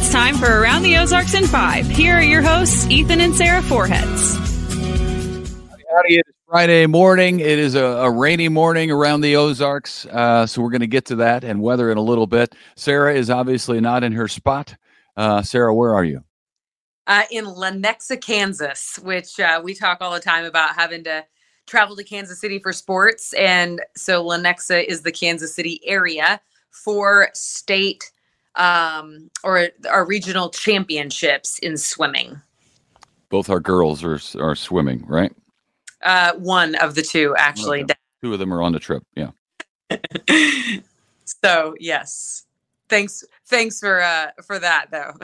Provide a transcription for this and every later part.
It's time for Around the Ozarks in Five. Here are your hosts, Ethan and Sarah Forhetz. Howdy, it is Friday morning. It is a, a rainy morning around the Ozarks, uh, so we're going to get to that and weather in a little bit. Sarah is obviously not in her spot. Uh, Sarah, where are you? Uh, in Lenexa, Kansas, which uh, we talk all the time about having to travel to Kansas City for sports. And so Lenexa is the Kansas City area for state um, or our regional championships in swimming. Both our girls are are swimming, right? Uh, one of the two, actually. Okay. Two of them are on the trip. Yeah. so yes, thanks. Thanks for uh, for that, though.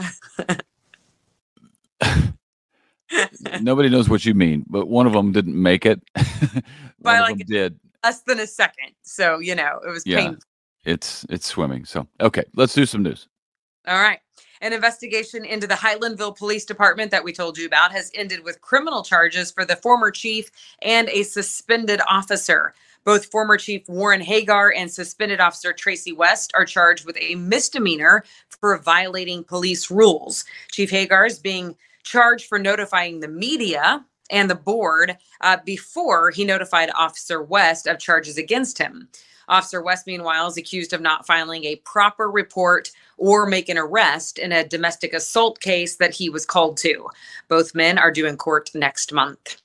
Nobody knows what you mean, but one of them didn't make it. By like did less than a second. So you know it was yeah. painful. It's it's swimming. So okay, let's do some news. All right. An investigation into the Highlandville Police Department that we told you about has ended with criminal charges for the former chief and a suspended officer. Both former Chief Warren Hagar and suspended officer Tracy West are charged with a misdemeanor for violating police rules. Chief Hagar is being charged for notifying the media and the board uh, before he notified Officer West of charges against him. Officer West, meanwhile, is accused of not filing a proper report or make an arrest in a domestic assault case that he was called to. Both men are due in court next month.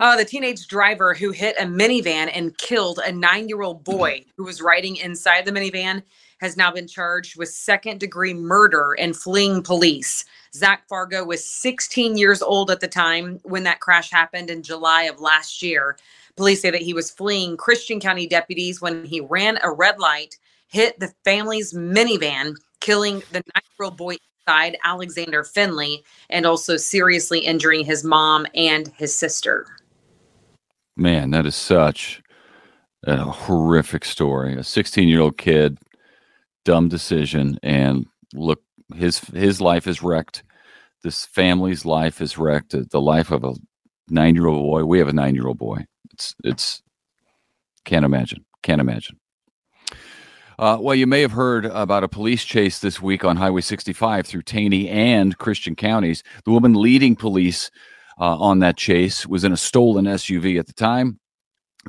Uh, the teenage driver who hit a minivan and killed a nine year old boy who was riding inside the minivan has now been charged with second degree murder and fleeing police. Zach Fargo was 16 years old at the time when that crash happened in July of last year. Police say that he was fleeing Christian County deputies when he ran a red light, hit the family's minivan, killing the nine year old boy inside, Alexander Finley, and also seriously injuring his mom and his sister. Man, that is such a horrific story. A 16 year old kid, dumb decision, and look, his his life is wrecked. This family's life is wrecked. The life of a nine year old boy. We have a nine year old boy. It's it's can't imagine. Can't imagine. Uh, well, you may have heard about a police chase this week on Highway 65 through Taney and Christian counties. The woman leading police uh, on that chase was in a stolen SUV at the time.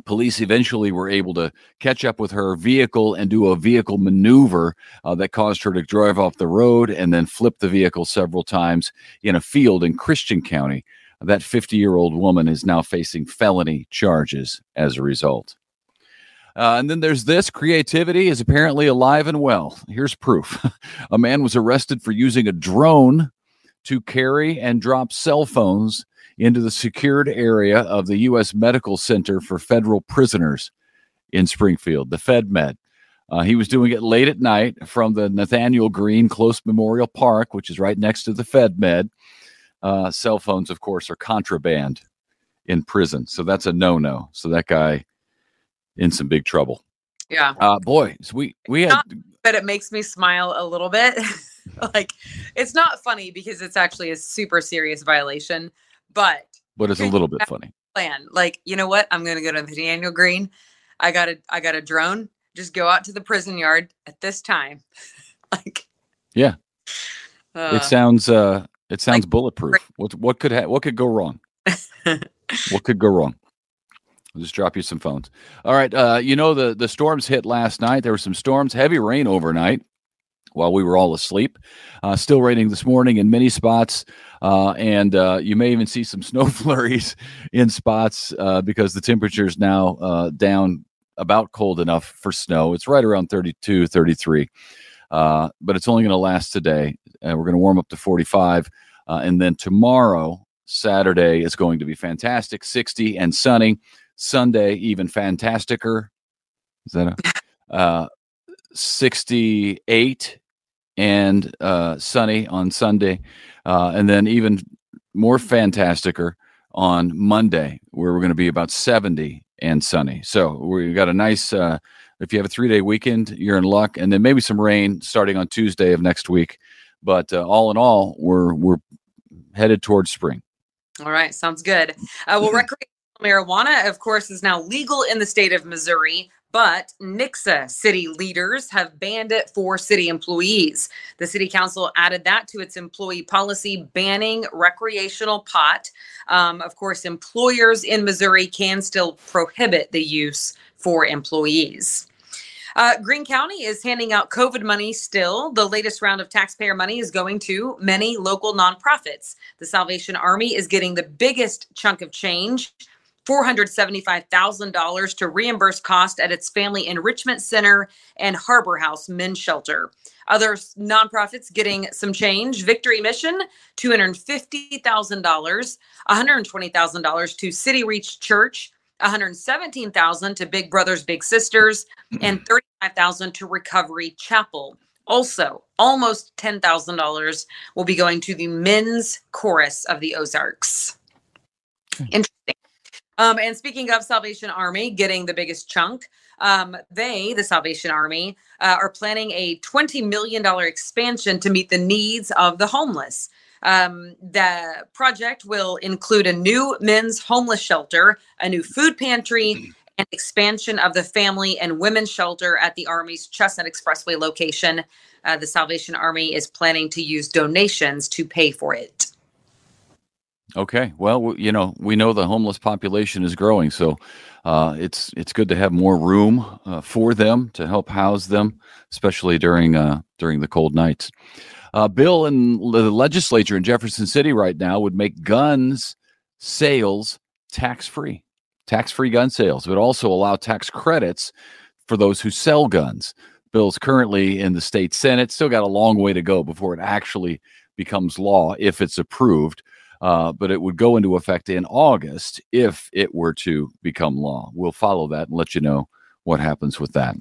Police eventually were able to catch up with her vehicle and do a vehicle maneuver uh, that caused her to drive off the road and then flip the vehicle several times in a field in Christian County. That 50 year old woman is now facing felony charges as a result. Uh, and then there's this creativity is apparently alive and well. Here's proof a man was arrested for using a drone to carry and drop cell phones into the secured area of the U.S. Medical Center for Federal Prisoners in Springfield, the FedMed. Uh, he was doing it late at night from the Nathanael Greene Close Memorial Park, which is right next to the FedMed. Uh, cell phones, of course, are contraband in prison, so that's a no-no. So that guy in some big trouble. Yeah. Uh, boy, we we had. But it makes me smile a little bit. like it's not funny because it's actually a super serious violation, but but it's a little bit funny. Plan like you know what? I'm gonna go to the Daniel Green. I got a I got a drone. Just go out to the prison yard at this time. like yeah, uh, it sounds uh it sounds like, bulletproof. What what could ha- what could go wrong? what could go wrong? I'll just drop you some phones. All right. Uh, you know the the storms hit last night. There were some storms, heavy rain overnight while we were all asleep. Uh, still raining this morning in many spots, uh, and uh, you may even see some snow flurries in spots uh, because the temperature is now uh, down about cold enough for snow. It's right around 32, 33, uh, but it's only going to last today. And we're going to warm up to 45, and then tomorrow, Saturday, is going to be fantastic, 60 and sunny. Sunday even fantasticer. Is that a uh, 68 and uh, sunny on Sunday, uh, and then even more fantasticer on Monday, where we're going to be about 70 and sunny. So we've got a nice. Uh, if you have a three day weekend, you're in luck, and then maybe some rain starting on Tuesday of next week. But uh, all in all, we're we're headed towards spring. All right, sounds good. Uh, well, recreational marijuana, of course, is now legal in the state of Missouri, but Nixa city leaders have banned it for city employees. The city council added that to its employee policy banning recreational pot. Um, of course, employers in Missouri can still prohibit the use for employees. Uh, Greene County is handing out COVID money still. The latest round of taxpayer money is going to many local nonprofits. The Salvation Army is getting the biggest chunk of change. $475,000 to reimburse cost at its Family Enrichment Center and Harbor House Men's Shelter. Other nonprofits getting some change Victory Mission, $250,000, $120,000 to City Reach Church, 117,000 to Big Brothers Big Sisters and 35,000 to Recovery Chapel. Also, almost $10,000 will be going to the men's chorus of the Ozarks. Hmm. Interesting. Um, and speaking of Salvation Army getting the biggest chunk, um, they, the Salvation Army, uh, are planning a $20 million expansion to meet the needs of the homeless. Um, the project will include a new men's homeless shelter, a new food pantry, and expansion of the family and women's shelter at the Army's Chestnut Expressway location. Uh, the Salvation Army is planning to use donations to pay for it. Okay. Well, you know, we know the homeless population is growing, so uh, it's it's good to have more room uh, for them to help house them, especially during uh, during the cold nights. A bill in the legislature in Jefferson City right now would make guns sales tax free, tax free gun sales, but also allow tax credits for those who sell guns. Bill's currently in the state Senate, still got a long way to go before it actually becomes law if it's approved. Uh, but it would go into effect in August if it were to become law. We'll follow that and let you know what happens with that.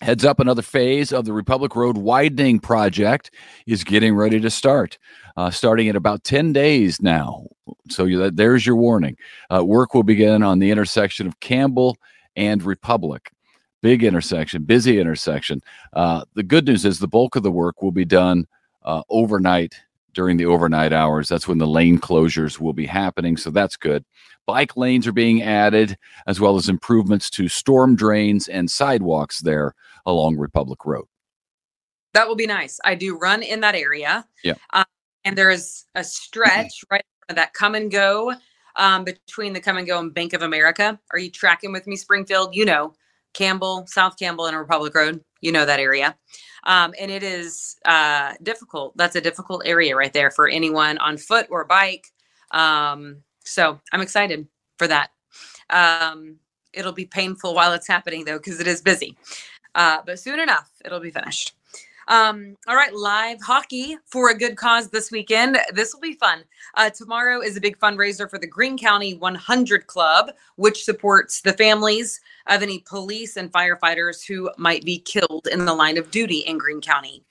Heads up, another phase of the Republic Road widening project is getting ready to start, uh, starting in about 10 days now. So you, there's your warning. Uh, work will begin on the intersection of Campbell and Republic. Big intersection, busy intersection. Uh, the good news is the bulk of the work will be done uh, overnight during the overnight hours. That's when the lane closures will be happening. So that's good. Bike lanes are being added, as well as improvements to storm drains and sidewalks there along Republic Road. That will be nice. I do run in that area. Yeah. Um, and there is a stretch right that Kum & Go um, between the Kum & Go and Bank of America. Are you tracking with me, Springfield? You know, Campbell, South Campbell, and Republic Road. You know that area. Um, and it is uh, difficult. That's a difficult area right there for anyone on foot or bike. Um, so I'm excited for that. Um, it'll be painful while it's happening though, because it is busy. Uh, but soon enough, it'll be finished. Um, all right, live hockey for a good cause this weekend. This will be fun. Uh, tomorrow is a big fundraiser for the Greene County 100 Club, which supports the families of any police and firefighters who might be killed in the line of duty in Greene County.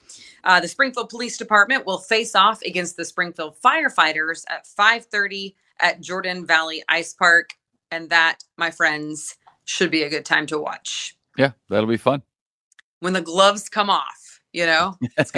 Uh, the Springfield Police Department will face off against the Springfield firefighters at 5:30 at Jordan Valley Ice Park, and that, my friends, should be a good time to watch. Yeah, that'll be fun. When the gloves come off, you know.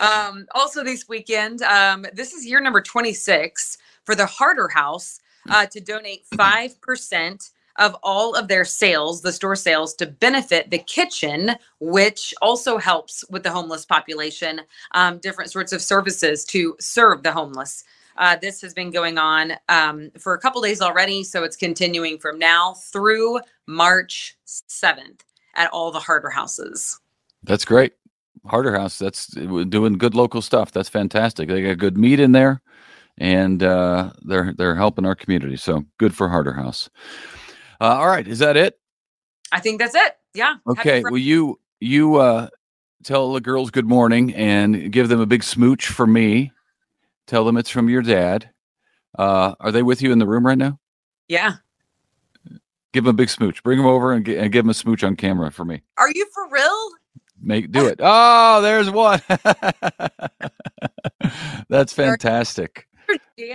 um, also, this weekend, um, this is year number 26 for the Harter House uh, to donate 5% of all of their sales, the store sales, to benefit the kitchen, which also helps with the homeless population, um, different sorts of services to serve the homeless. Uh, this has been going on um, for a couple days already, so it's continuing from now through March 7th at all the Harter houses. That's great. Harter House, that's doing good local stuff. That's fantastic. They got good meat in there, and uh, they're they're helping our community. So good for Harter House. Uh, all right, is that it? I think that's it. Yeah. Okay. Well, you you uh, tell the girls good morning and give them a big smooch for me? Tell them it's from your dad. Uh, are they with you in the room right now? Yeah. Give them a big smooch. Bring them over and, g- and give them a smooch on camera for me. Are you for real? Make do it. Oh, there's one. That's fantastic.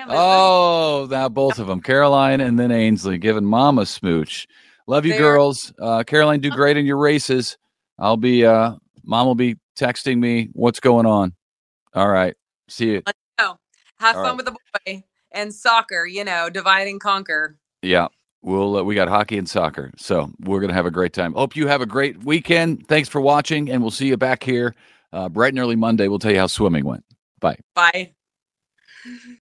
Oh, now both of them, Caroline and then Ainsley, giving mom a smooch. Love you, They're- girls. Uh, Caroline, do great in your races. I'll be. Uh, mom will be texting me what's going on. All right. See you. have All fun right. with the boy and soccer, you know, divide and conquer. Yeah. We'll uh, we got hockey and soccer, so we're gonna have a great time. Hope you have a great weekend. Thanks for watching, and we'll see you back here uh, bright and early Monday. We'll tell you how swimming went. Bye. Bye.